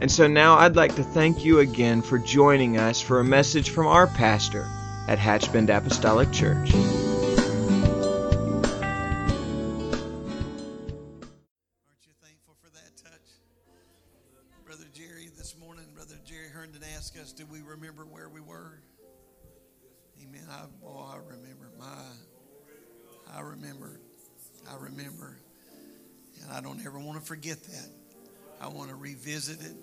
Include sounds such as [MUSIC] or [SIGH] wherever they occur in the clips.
And so now I'd like to thank you again for joining us for a message from our pastor at Hatchbend Apostolic Church. Aren't you thankful for that touch? Brother Jerry, this morning, Brother Jerry Herndon asked us, do we remember where we were? Amen. I, oh, I remember. My, I remember. I remember. And I don't ever want to forget that. I want to revisit it.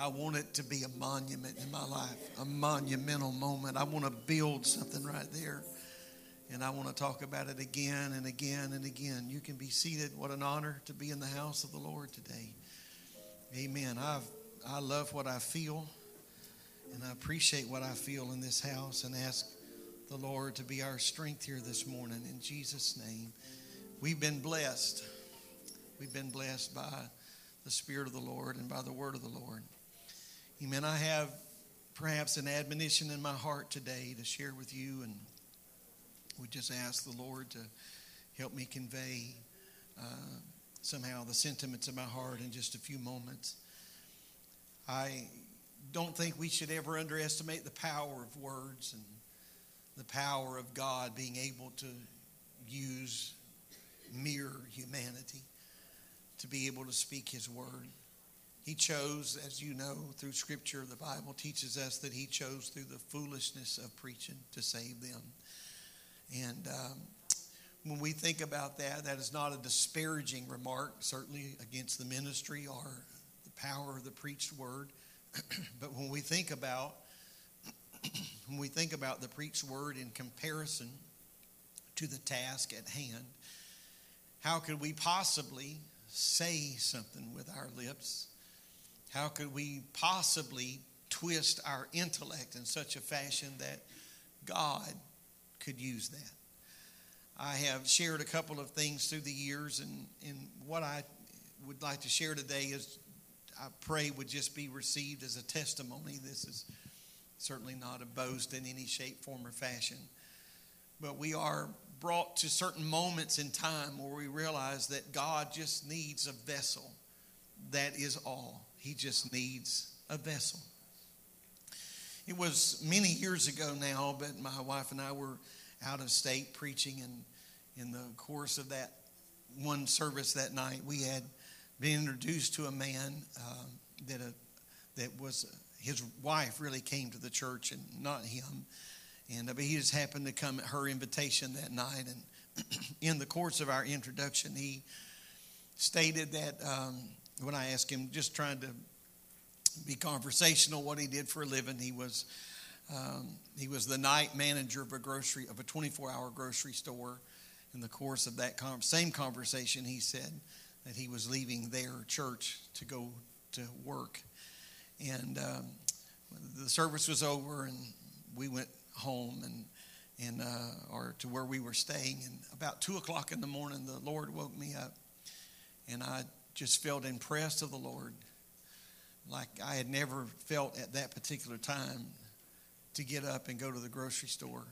I want it to be a monument in my life, a monumental moment. I want to build something right there. And I want to talk about it again and again and again. You can be seated. What an honor to be in the house of the Lord today. Amen. I've, I love what I feel, and I appreciate what I feel in this house, and ask the Lord to be our strength here this morning. In Jesus' name, we've been blessed. We've been blessed by the Spirit of the Lord and by the Word of the Lord. Amen. I have perhaps an admonition in my heart today to share with you, and we just ask the Lord to help me convey uh, somehow the sentiments of my heart in just a few moments. I don't think we should ever underestimate the power of words and the power of God being able to use mere humanity to be able to speak His word. He chose, as you know, through Scripture, the Bible teaches us that He chose through the foolishness of preaching to save them. And um, when we think about that, that is not a disparaging remark, certainly against the ministry or the power of the preached word. [CLEARS THROAT] but when we think about [CLEARS THROAT] when we think about the preached word in comparison to the task at hand, how could we possibly say something with our lips how could we possibly twist our intellect in such a fashion that God could use that? I have shared a couple of things through the years, and, and what I would like to share today is I pray would just be received as a testimony. This is certainly not a boast in any shape, form, or fashion. But we are brought to certain moments in time where we realize that God just needs a vessel. That is all. He just needs a vessel. It was many years ago now, but my wife and I were out of state preaching, and in the course of that one service that night, we had been introduced to a man um, that a, that was his wife really came to the church and not him, and uh, but he just happened to come at her invitation that night, and [CLEARS THROAT] in the course of our introduction, he stated that um, when I asked him, just trying to be conversational, what he did for a living, he was um, he was the night manager of a grocery of a 24-hour grocery store. In the course of that same conversation, he said that he was leaving their church to go to work, and um, the service was over, and we went home and and uh, or to where we were staying. And about two o'clock in the morning, the Lord woke me up, and I just felt impressed of the Lord like I had never felt at that particular time to get up and go to the grocery store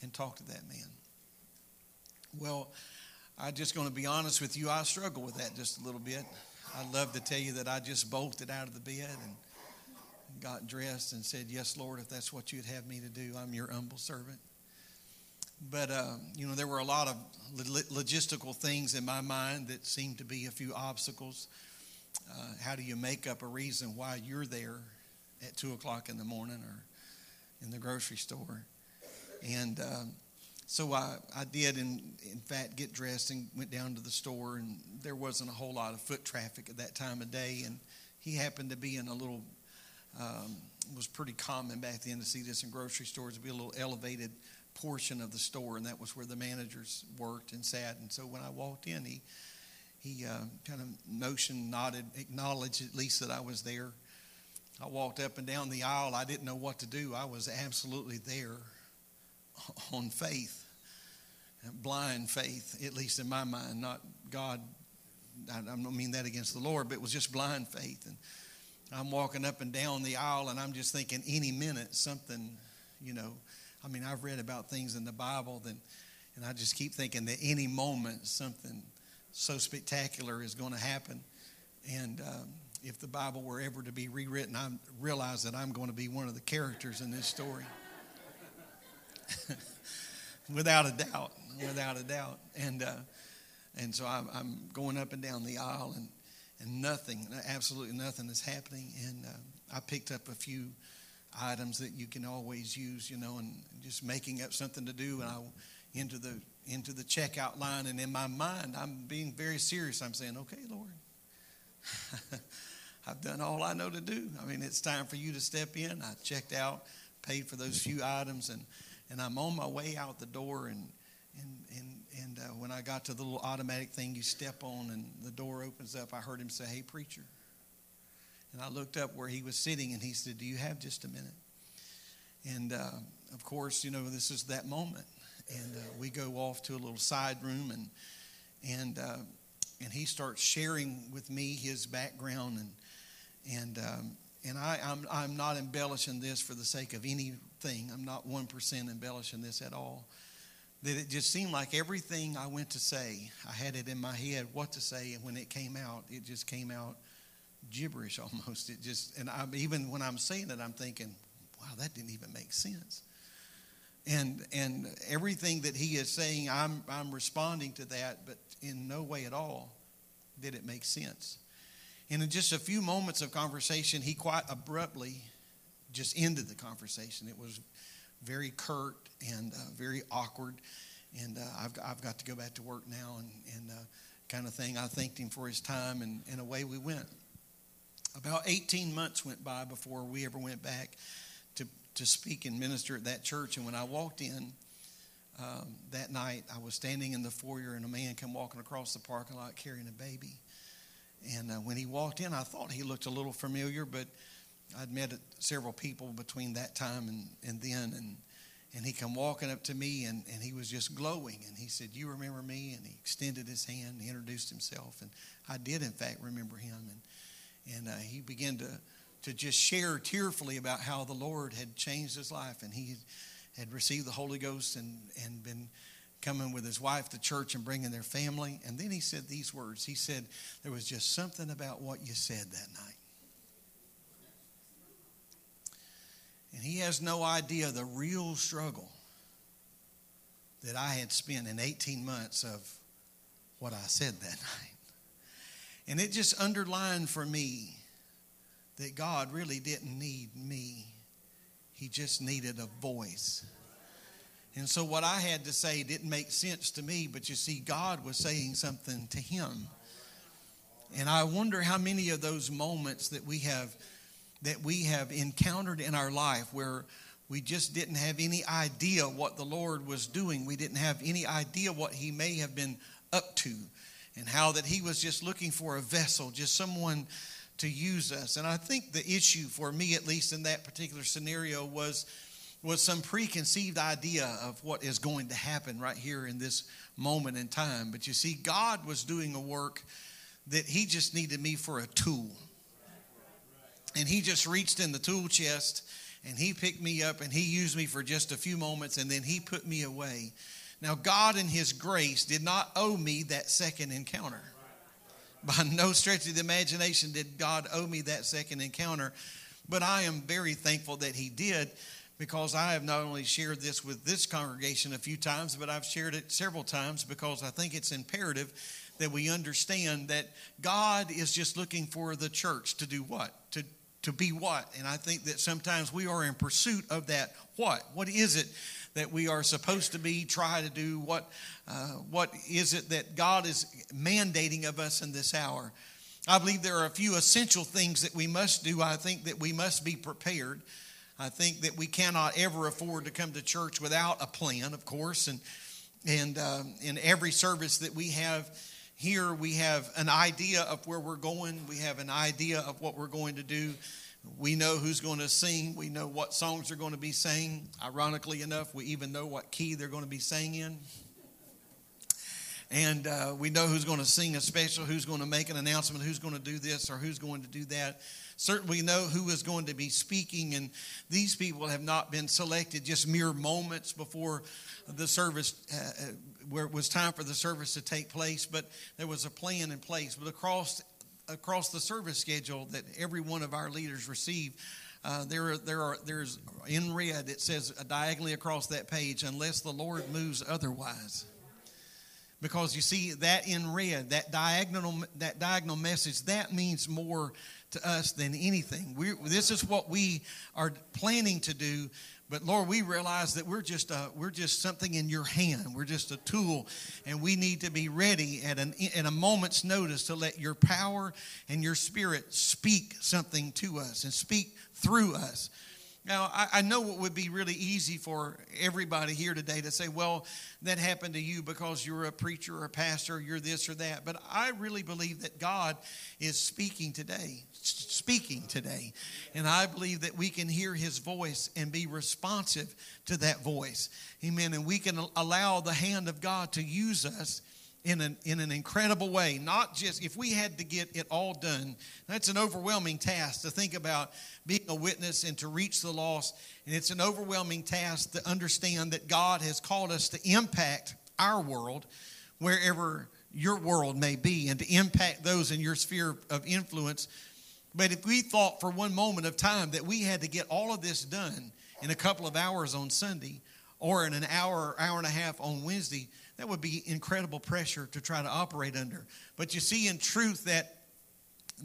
and talk to that man. Well, I'm just going to be honest with you. I struggle with that just a little bit. I'd love to tell you that I just bolted out of the bed and got dressed and said, Yes, Lord, if that's what you'd have me to do, I'm your humble servant. But, uh, you know, there were a lot of logistical things in my mind that seemed to be a few obstacles. Uh, how do you make up a reason why you're there at 2 o'clock in the morning or in the grocery store? And um, so I, I did, in, in fact, get dressed and went down to the store, and there wasn't a whole lot of foot traffic at that time of day. And he happened to be in a little, um, was pretty common back then to see this in grocery stores, to be a little elevated portion of the store, and that was where the managers worked and sat. And so when I walked in, he he uh, kind of notion nodded, acknowledged at least that I was there. I walked up and down the aisle. I didn't know what to do. I was absolutely there on faith, blind faith, at least in my mind, not God. I don't mean that against the Lord, but it was just blind faith. And I'm walking up and down the aisle, and I'm just thinking, any minute, something, you know. I mean, I've read about things in the Bible, that, and I just keep thinking that any moment, something so spectacular is going to happen. And um, if the Bible were ever to be rewritten, I realize that I'm going to be one of the characters in this story. [LAUGHS] without a doubt, without a doubt. And uh, and so I'm, I'm, going up and down the aisle, and and nothing, absolutely nothing is happening. And uh, I picked up a few items that you can always use, you know, and just making up something to do. And I into the into the checkout line, and in my mind, I'm being very serious. I'm saying, "Okay, Lord." [LAUGHS] I've done all I know to do. I mean, it's time for you to step in. I checked out, paid for those few items, and and I'm on my way out the door, and and and and uh, when I got to the little automatic thing you step on, and the door opens up, I heard him say, "Hey, preacher." And I looked up where he was sitting, and he said, "Do you have just a minute?" And uh, of course, you know this is that moment, and uh, we go off to a little side room, and and uh, and he starts sharing with me his background, and and um, and I, I'm I'm not embellishing this for the sake of anything. I'm not 1% embellishing this at all. That it just seemed like everything I went to say, I had it in my head what to say, and when it came out, it just came out gibberish [LAUGHS] almost. It just, and I, even when I'm saying it, I'm thinking, wow, that didn't even make sense. And and everything that he is saying, I'm I'm responding to that, but in no way at all did it make sense. And in just a few moments of conversation, he quite abruptly just ended the conversation. It was very curt and uh, very awkward. And uh, I've, I've got to go back to work now and, and uh, kind of thing. I thanked him for his time, and, and away we went. About 18 months went by before we ever went back to, to speak and minister at that church. And when I walked in um, that night, I was standing in the foyer, and a man came walking across the parking lot carrying a baby. And uh, when he walked in, I thought he looked a little familiar, but I'd met several people between that time and, and then, and and he come walking up to me, and, and he was just glowing, and he said, "You remember me?" And he extended his hand, and he introduced himself, and I did in fact remember him, and and uh, he began to to just share tearfully about how the Lord had changed his life, and he had received the Holy Ghost and and been coming with his wife to church and bringing their family. And then he said these words. He said, "There was just something about what you said that night." And he has no idea the real struggle that I had spent in 18 months of what I said that [LAUGHS] night. And it just underlined for me that God really didn't need me, He just needed a voice. And so what I had to say didn't make sense to me, but you see, God was saying something to him. And I wonder how many of those moments that we have that we have encountered in our life where we just didn't have any idea what the Lord was doing. We didn't have any idea what He may have been up to, and how that He was just looking for a vessel, just someone to use us. And I think the issue for me, at least in that particular scenario, was was some preconceived idea of what is going to happen right here in this moment in time. But you see, God was doing a work that He just needed me for a tool. And he just reached in the tool chest and he picked me up and he used me for just a few moments and then he put me away. Now, God, in his grace, did not owe me that second encounter. By no stretch of the imagination did God owe me that second encounter, but I am very thankful that he did because I have not only shared this with this congregation a few times, but I've shared it several times because I think it's imperative that we understand that God is just looking for the church to do what? To to be what? And I think that sometimes we are in pursuit of that what? What is it that we are supposed to be? Try to do what? Uh, what is it that God is mandating of us in this hour? I believe there are a few essential things that we must do. I think that we must be prepared. I think that we cannot ever afford to come to church without a plan, of course, and and uh, in every service that we have here we have an idea of where we're going. We have an idea of what we're going to do. We know who's going to sing. We know what songs are going to be sang. Ironically enough, we even know what key they're going to be sang in. And uh, we know who's going to sing a special, who's going to make an announcement, who's going to do this or who's going to do that. Certainly, we know who is going to be speaking, and these people have not been selected just mere moments before the service, uh, uh where it was time for the service to take place, but there was a plan in place. But across across the service schedule that every one of our leaders receive. Uh, there, there are, there's in red, it says diagonally across that page, unless the Lord moves otherwise. Because you see that in red, that diagonal, that diagonal message, that means more to us than anything. We, this is what we are planning to do but Lord, we realize that we're just a, we're just something in your hand. We're just a tool, and we need to be ready at an at a moment's notice to let your power and your spirit speak something to us and speak through us. Now, I, I, know it would be really easy for everybody here today to say, well, that happened to you because you're a preacher or a pastor, or you're this or that. But I really believe that God is speaking today, speaking today. And I believe that we can hear his voice and be responsive to that voice. Amen. And we can allow the hand of God to use us in an, in an incredible way. Not just, if we had to get it all done, that's an overwhelming task to think about being a witness and to reach the lost. And it's an overwhelming task to understand that God has called us to impact our world wherever your world may be and to impact those in your sphere of influence. But if we thought for one moment of time that we had to get all of this done in a couple of hours on Sunday or in an hour, hour and a half on Wednesday, that would be incredible pressure to try to operate under. But you see in truth that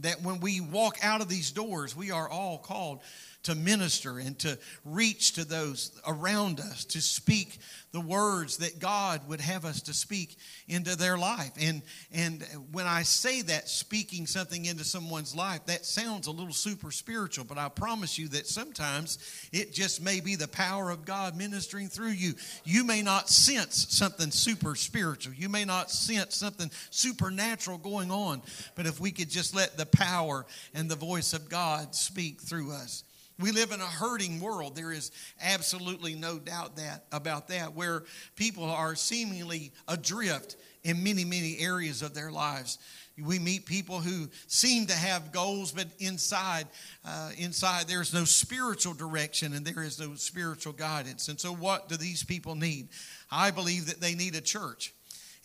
that when we walk out of these doors, we are all called to minister and to reach to those around us, to speak the words that God would have us to speak into their life. And, and when I say that, speaking something into someone's life, that sounds a little super spiritual, but I promise you that sometimes it just may be the power of God ministering through you. You may not sense something super spiritual, you may not sense something supernatural going on, but if we could just let the power and the voice of God speak through us. We live in a hurting world. There is absolutely no doubt that about that, where people are seemingly adrift in many, many areas of their lives. We meet people who seem to have goals, but inside, uh, inside there's no spiritual direction and there is no spiritual guidance. And so, what do these people need? I believe that they need a church.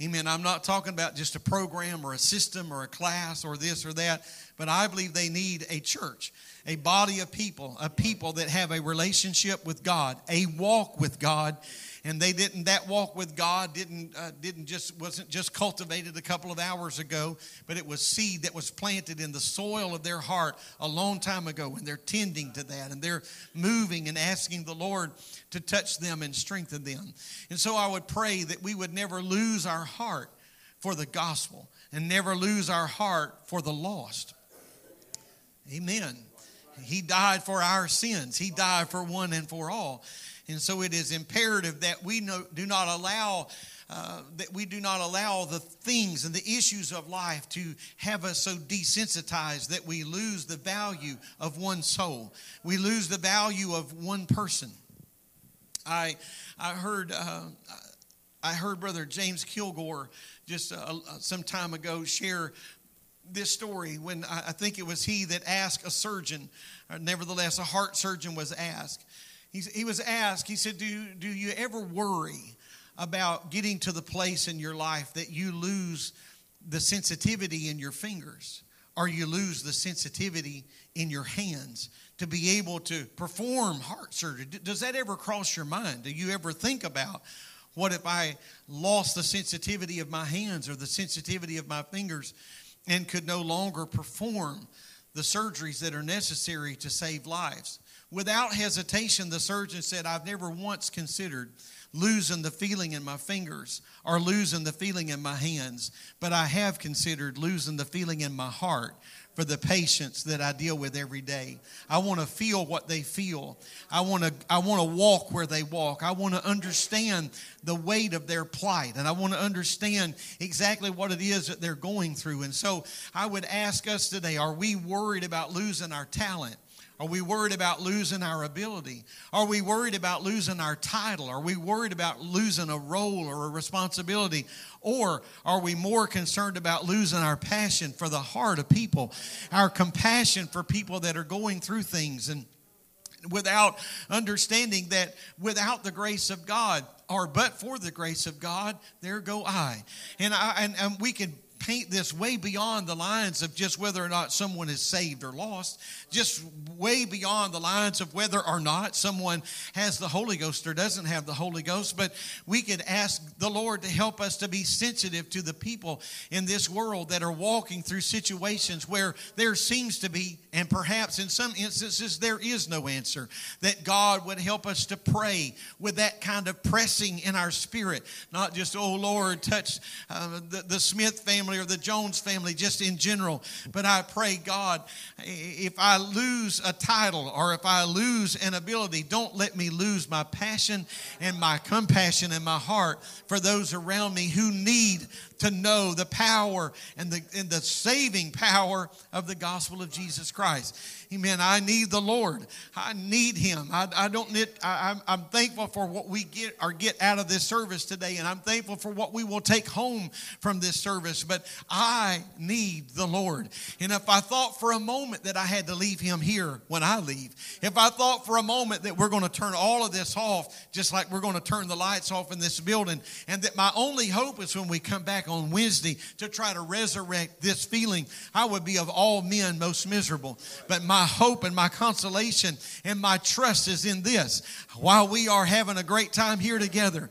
Amen. I'm not talking about just a program or a system or a class or this or that, but I believe they need a church a body of people, a people that have a relationship with God, a walk with God, and they didn't. That walk with God didn't uh, didn't just wasn't just cultivated a couple of hours ago, but it was seed that was planted in the soil of their heart a long time ago, and they're tending to that, and they're moving and asking the Lord to touch them and strengthen them. And so I would pray that we would never lose our heart for the gospel and never lose our heart for the lost. Amen. He died for our sins. He died for one and for all. And so it is imperative that we do not allow uh, that we do not allow the things and the issues of life to have us so desensitized that we lose the value of one soul. We lose the value of one person. I I heard uh, I heard Brother James Kilgore just uh, some time ago share this story when I think it was he that asked a surgeon, nevertheless, a heart surgeon was asked. he was asked, he said, do, do you ever worry about getting to the place in your life that you lose the sensitivity in your fingers or you lose the sensitivity in your hands to be able to perform heart surgery? Does that ever cross your mind? Do you ever think about what if I lost the sensitivity of my hands or the sensitivity of my fingers? And could no longer perform the surgeries that are necessary to save lives. Without hesitation, the surgeon said, I've never once considered losing the feeling in my fingers or losing the feeling in my hands, but I have considered losing the feeling in my heart for the patients that I deal with every day. I want to feel what they feel. I want to I want to walk where they walk. I want to understand the weight of their plight and I want to understand exactly what it is that they're going through. And so I would ask us today, are we worried about losing our talent? Are we worried about losing our ability? Are we worried about losing our title? Are we worried about losing a role or a responsibility? Or are we more concerned about losing our passion for the heart of people, our compassion for people that are going through things and without understanding that without the grace of God, or but for the grace of God, there go I. And I and, and we can paint this way beyond the lines of just whether or not someone is saved or lost, just way beyond the lines of whether or not someone has the Holy Ghost or doesn't have the Holy Ghost. But we could ask the Lord to help us to be sensitive to the people in this world that are walking through situations where there seems to be, and perhaps in some instances, there is no answer. That God would help us to pray with that kind of pressing in our spirit, not just, oh Lord, touch uh, the, the Smith family family or the Jones family, just in general. But I pray, God, if I lose a title or if I lose an ability, don't let me lose my passion and my compassion and my heart for those around me who need to know the power and the, and the saving power of the gospel of Jesus Christ. Amen. I need the Lord. I need Him. I, I don't need, I, I'm, I'm thankful for what we get or get out of this service today, and I'm thankful for what we will take home from this service. But I need the Lord. And if I thought for a moment that I had to leave Him here when I leave, if I thought for a moment that we're going to turn all of this off, just like we're going to turn the lights off in this building, and that my only hope is when we come back on Wednesday to try to resurrect this feeling, I would be of all men most miserable. But my my hope and my consolation and my trust is in this. While we are having a great time here together,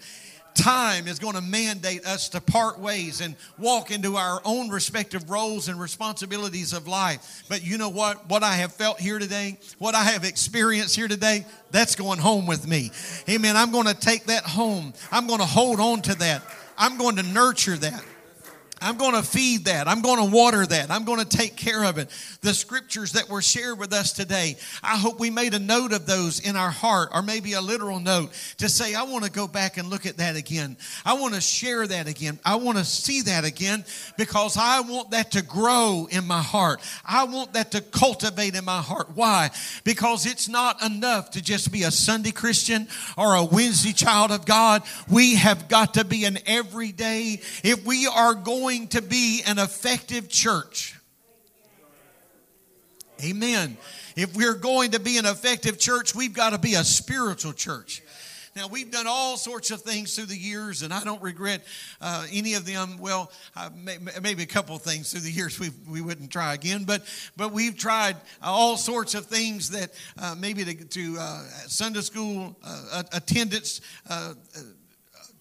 time is going to mandate us to part ways and walk into our own respective roles and responsibilities of life. But you know what? What I have felt here today, what I have experienced here today, that's going home with me. Amen. I'm going to take that home. I'm going to hold on to that. I'm going to nurture that. I'm going to feed that. I'm going to water that. I'm going to take care of it. The scriptures that were shared with us today, I hope we made a note of those in our heart, or maybe a literal note to say, I want to go back and look at that again. I want to share that again. I want to see that again because I want that to grow in my heart. I want that to cultivate in my heart. Why? Because it's not enough to just be a Sunday Christian or a Wednesday child of God. We have got to be an everyday, if we are going going to be an effective church. Amen. If we're going to be an effective church, we've got to be a spiritual church. Now, we've done all sorts of things through the years, and I don't regret uh, any of them. Well, uh, may, maybe a couple of things through the years we, we wouldn't try again, but, but we've tried all sorts of things that uh, maybe to, to uh, Sunday school uh, attendance uh,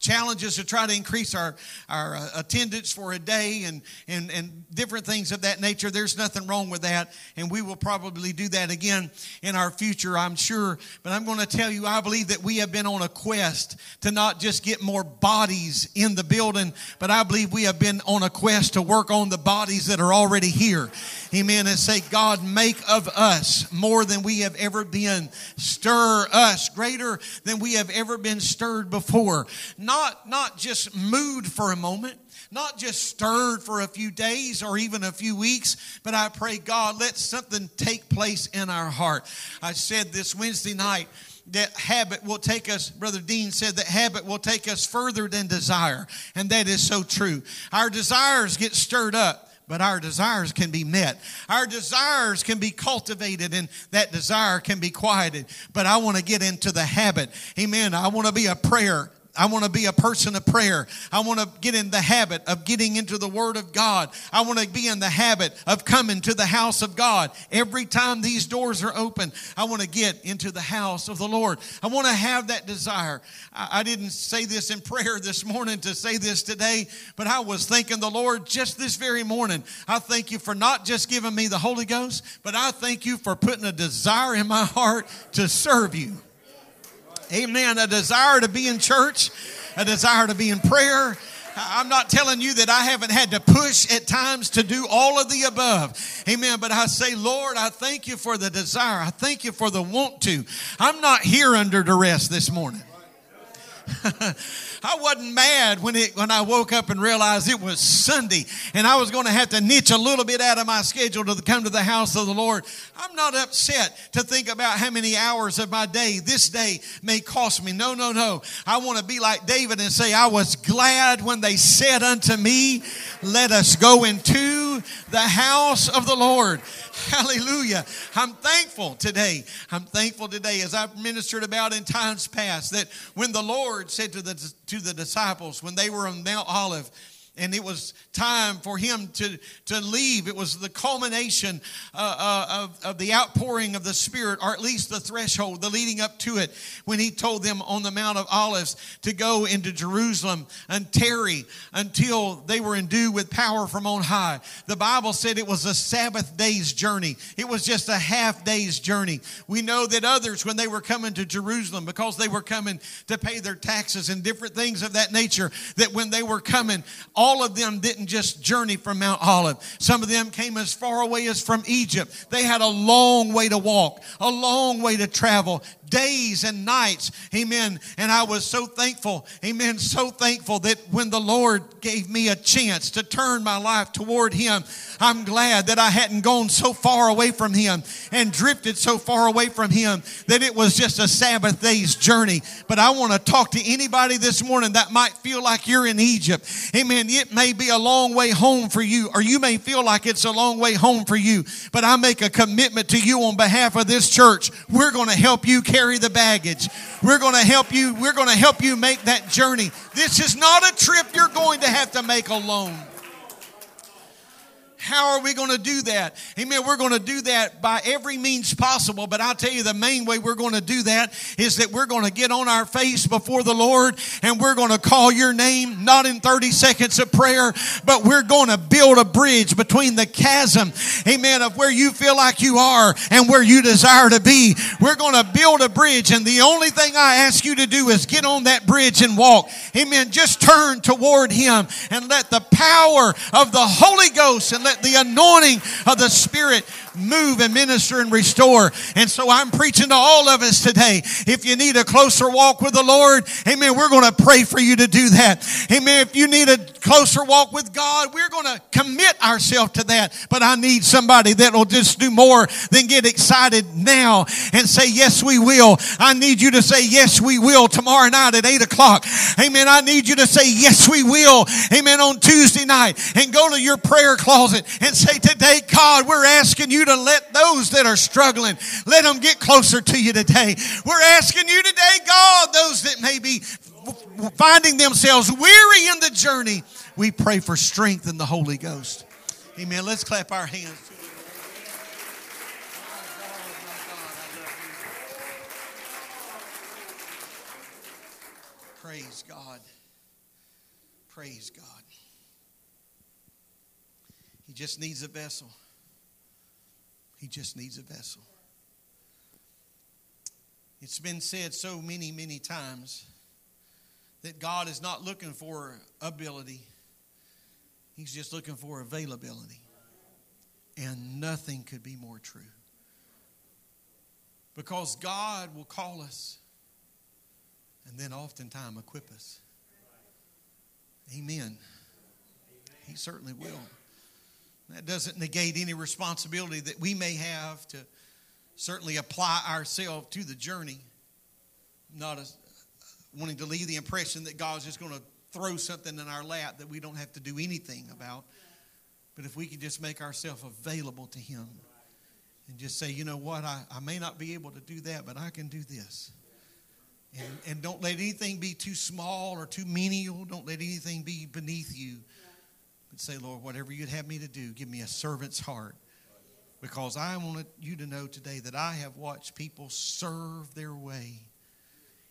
challenges to try to increase our, our uh, attendance for a day and, and, and different things of that nature. There's nothing wrong with that. And we will probably do that again in our future, I'm sure. But I'm going to tell you, I believe that we have been on a quest to not just get more bodies in the building, but I believe we have been on a quest to work on the bodies that are already here. Amen. And say, God, make of us more than we have ever been. Stir us greater than we have ever been stirred before not not just moved for a moment, not just stirred for a few days or even a few weeks, but I pray, God, let something take place in our heart. I said this Wednesday night that habit will take us, Brother Dean said that habit will take us further than desire. And that is so true. Our desires get stirred up but our desires can be met. Our desires can be cultivated and that desire can be quieted. But I want to get into the habit. Amen. I want to be a prayer I want to be a person of prayer. I want to get in the habit of getting into the Word of God. I want to be in the habit of coming to the house of God. Every time these doors are open, I want to get into the house of the Lord. I want to have that desire. I, didn't say this in [LAUGHS] prayer this morning to say this today, but I was thanking the Lord just this very morning. I thank you for not just giving me the Holy Ghost, but I thank you for putting a desire in my heart to serve you. Amen. A desire to be in church, a desire to be in prayer. I'm not telling you that I haven't had to push at times to do all of the above. Amen. But I say, Lord, I thank you for the desire. I thank you for the want to. I'm not here under duress this morning. [LAUGHS] I wasn't mad when it when I woke up and realized it was Sunday and I was going to have to niche a little bit out of my schedule to come to the house of the Lord. I'm not upset to think about how many hours of my day this day may cost me. No, no, no. I want to be like David and say, I was glad when they said unto me, Let us go into the house of the Lord. [LAUGHS] Hallelujah. I'm thankful today. I'm thankful today as I've ministered about in times past that when the Lord said to the, to the disciples when they were on Mount Olive, and it was time for him to, to leave. It was the culmination uh, uh, of, of the outpouring of the Spirit, or at least the threshold, the leading up to it, when he told them on the Mount of Olives to go into Jerusalem and tarry until they were endued with power from on high. The Bible said it was a Sabbath day's journey, it was just a half day's journey. We know that others, when they were coming to Jerusalem, because they were coming to pay their taxes and different things of that nature, that when they were coming, all of them didn't just journey from Mount Olive. Some of them came as far away as from Egypt. They had a long way to walk, a long way to travel, days and nights. Amen. And I was so thankful. Amen. So thankful that when the Lord gave me a chance to turn my life toward Him, I'm glad that I hadn't gone so far away from Him and drifted so far away from Him that it was just a Sabbath day's journey. But I want to talk to anybody this morning that might feel like you're in Egypt. Amen. It may be a long way home for you, or you may feel like it's a long way home for you. But I make a commitment to you on behalf of this church. We're going to help you carry carry the baggage. We're going to help you. We're going to help you make that journey. This is not a trip you're going to have to make alone. How are we going to do that? Amen. We're going to do that by every means possible. But I'll tell you the main way we're going to do that is that we're going to get on our face before the Lord and we're going to call your name, not in 30 seconds of prayer, but we're going to build a bridge between the chasm, amen, of where you feel like you are and where you desire to be. We're going to build a bridge. And the only thing I ask you to do is get on that bridge and walk. Amen. Just turn toward Him and let the power of the Holy Ghost and the anointing of the Spirit move and minister and restore. And so I'm preaching to all of us today. If you need a closer walk with the Lord, amen, we're going to pray for you to do that. Amen. If you need a closer walk with God, we're going to commit ourselves to that. But I need somebody that will just do more than get excited now and say, yes, we will. I need you to say, yes, we will tomorrow night at eight o'clock. Amen. I need you to say, yes, we will. Amen. On Tuesday night and go to your prayer closet and say, today, God, we're asking you you to let those that are struggling, let them get closer to you today. We're asking you today, God, those that may be finding themselves weary in the journey, we pray for strength in the Holy Ghost. Amen. Let's clap our hands. Praise God. Praise God. He just needs a vessel. He just needs a vessel. It's been said so many, many times that God is not looking for ability, He's just looking for availability. And nothing could be more true. Because God will call us and then oftentimes equip us. Amen. He certainly will. That doesn't negate any responsibility that we may have to certainly apply ourselves to the journey. Not as wanting to leave the impression that God's just going to throw something in our lap that we don't have to do anything about. But if we can just make ourselves available to Him and just say, you know what, I, I may not be able to do that, but I can do this. And, and don't let anything be too small or too menial. Don't let anything be beneath you but say, Lord, whatever you'd have me to do, give me a servant's heart. Because I want you to know today that I have watched people serve their way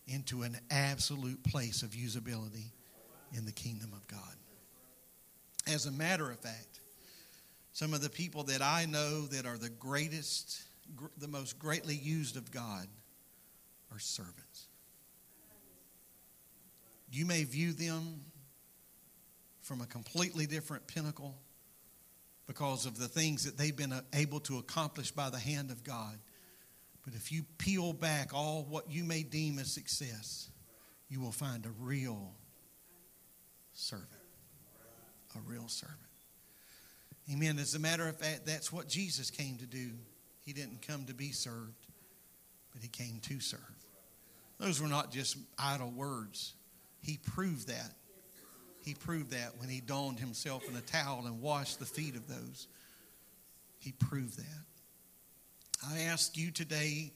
into an absolute place of usability in the kingdom of God. As a matter of fact, some of the people that I know that are the greatest, the most greatly used of God are servants. You may view them from a completely different pinnacle because of the things that they've been uh, able to accomplish by the hand of God. But if you peel back all what you may deem as success, you will find a real servant. A real servant. Amen. As a matter of fact, that's what Jesus came to do. He didn't come to be served, but he came to serve. Those were not just idle words. He proved that. He proved that when he donned himself in a towel and washed the feet of those. He proved that. I ask you today,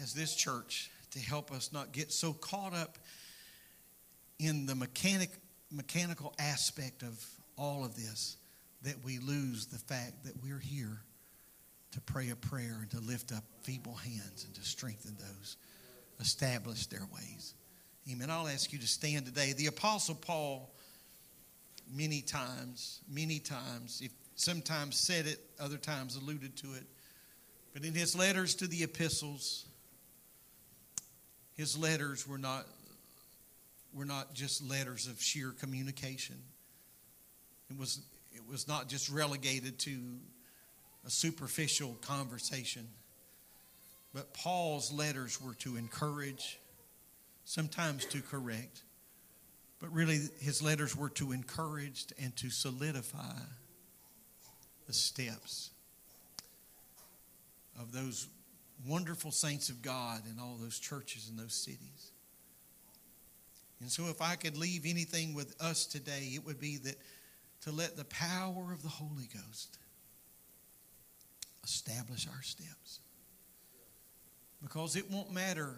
as this church, to help us not get so caught up in the mechanic, mechanical aspect of all of this that we lose the fact that we're here to pray a prayer and to lift up feeble hands and to strengthen those, establish their ways. Amen. I'll ask you to stand today. The Apostle Paul, many times, many times, if sometimes said it, other times alluded to it, but in his letters to the epistles, his letters were not were not just letters of sheer communication. It was it was not just relegated to a superficial conversation. But Paul's letters were to encourage, sometimes to correct, but really his letters were to encourage and to solidify the steps of those wonderful saints of God in all those churches and those cities. And so, if I could leave anything with us today, it would be that to let the power of the Holy Ghost establish our steps. Because it won't matter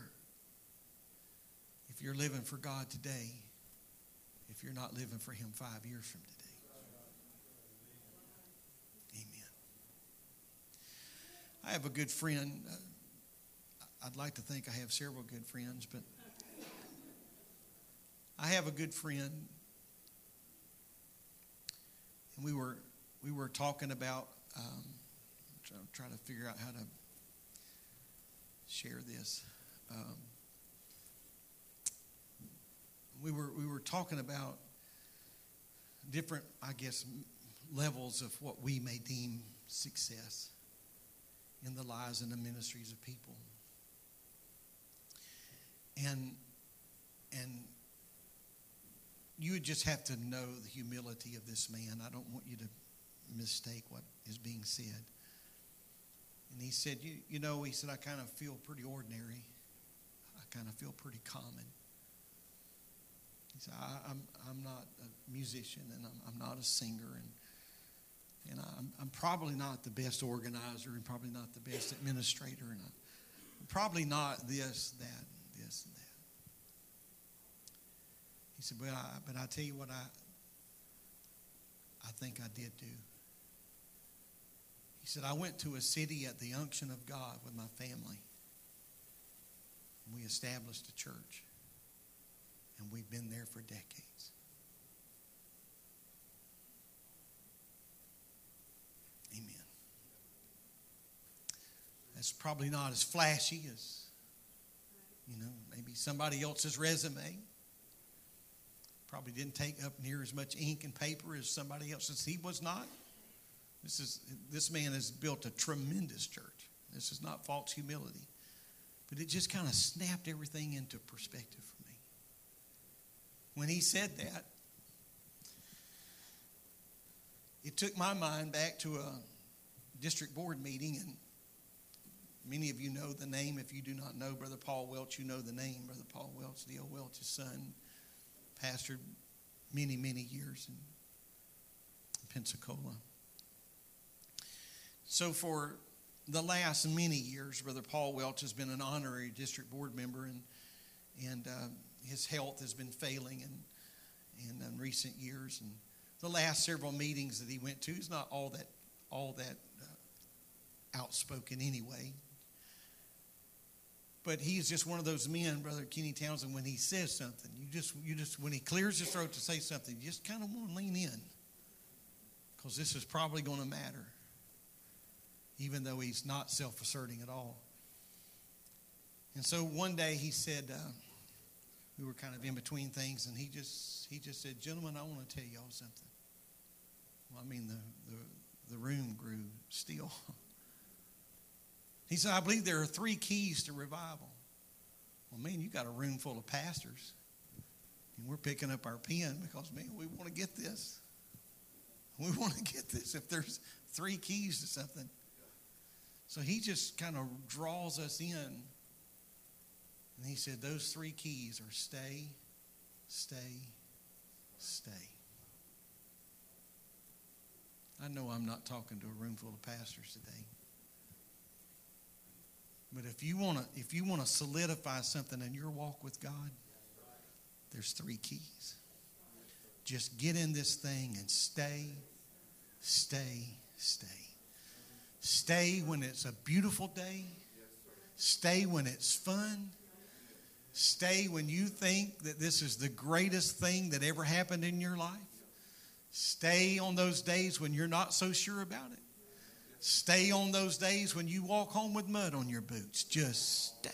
if you're living for God today you're not living for Him five years from today. Amen. I have a good friend. Uh, I'd like to think I have several good friends, but I have a good friend and we were we were talking about um, trying to figure out how to share this. We were we were talking about different, I guess, levels of what we may deem success in the lives and the ministries of people. And and you would just have to know the humility of this man. I don't want you to mistake what is being said. And he said, You, you know, he said, I kind of feel pretty ordinary. I kind of feel pretty common. He said, I, am I'm, I'm not a musician and I'm, I'm not a singer and, and I'm, I'm probably not the best organizer and probably not the best administrator and I'm probably not this, that, this, and that. He said, but I, but I tell you what I, I think I did do. He said, I went to a city at the unction of God with my family. And we established a church. And we've been there for decades. Amen. That's probably not as flashy as, you know, maybe somebody else's resume probably didn't take up near as much ink and paper as somebody else's. He was not. This is this man has built a tremendous church. This is not false humility, but it just kind of snapped everything into perspective for me. When he said that, it took my mind back to a district board meeting, and many of you know the name. If you do not know Brother Paul Welch, you know the name. Brother Paul Welch, D.L. Welch's son, pastored many, many years in Pensacola. So for the last many years, Brother Paul Welch has been an honorary district board member, and and uh, his health has been failing in, in, recent years. And the last several meetings that he went to, he's not all that all that uh, outspoken anyway. But he's just one of those men, Brother Kenny Townsend, when he says something, you just, you just, when he clears his throat to say something, you just kind of want to lean in. Because this is probably going to matter. Even though he's not self asserting at all. And so one day he said, uh, we were kind of in between things, and he just, he just said, Gentlemen, I want to tell y'all something. Well, I mean, the, the, the room grew still. [LAUGHS] He said, I believe there are three keys to revival. Well, man, you got a room full of pastors. And we're picking up our pen because, man, we want to get this. We [LAUGHS] want to get this. If there's three keys to something. So he just kind of draws us in. And he said, Those three keys are stay, stay, stay. I know I'm not talking to a room full of pastors today. But if you want to if you want to solidify something in your walk with God, there's three keys. Just get in this thing and stay, stay, stay. Stay when it's a beautiful day. Stay when it's fun. Stay when you think that this is the greatest thing that ever happened in your life. Stay on those days when you're not so sure about it. Stay on those days when you walk home with mud on your boots. Just stay.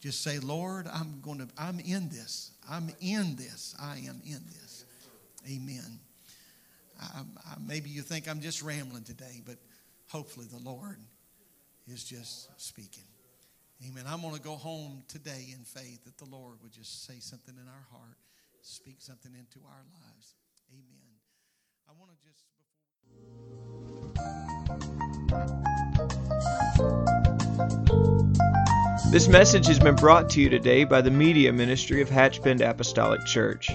Just say, Lord, I'm going to, I'm in this. I'm in this. I am in this. Amen. I, I, maybe you think I'm just rambling today, but hopefully the Lord is just speaking. Amen. I'm going to go home today in faith that the Lord would just say something in our heart, speak something into our lives. Amen. I want to just. This message has been brought to you today by the Media Ministry of Hatchbend Apostolic Church.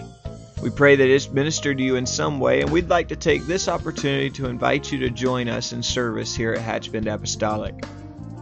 We pray that it's ministered to you in some way, and we'd like to take this opportunity to invite you to join us in service here at Hatchbend Apostolic.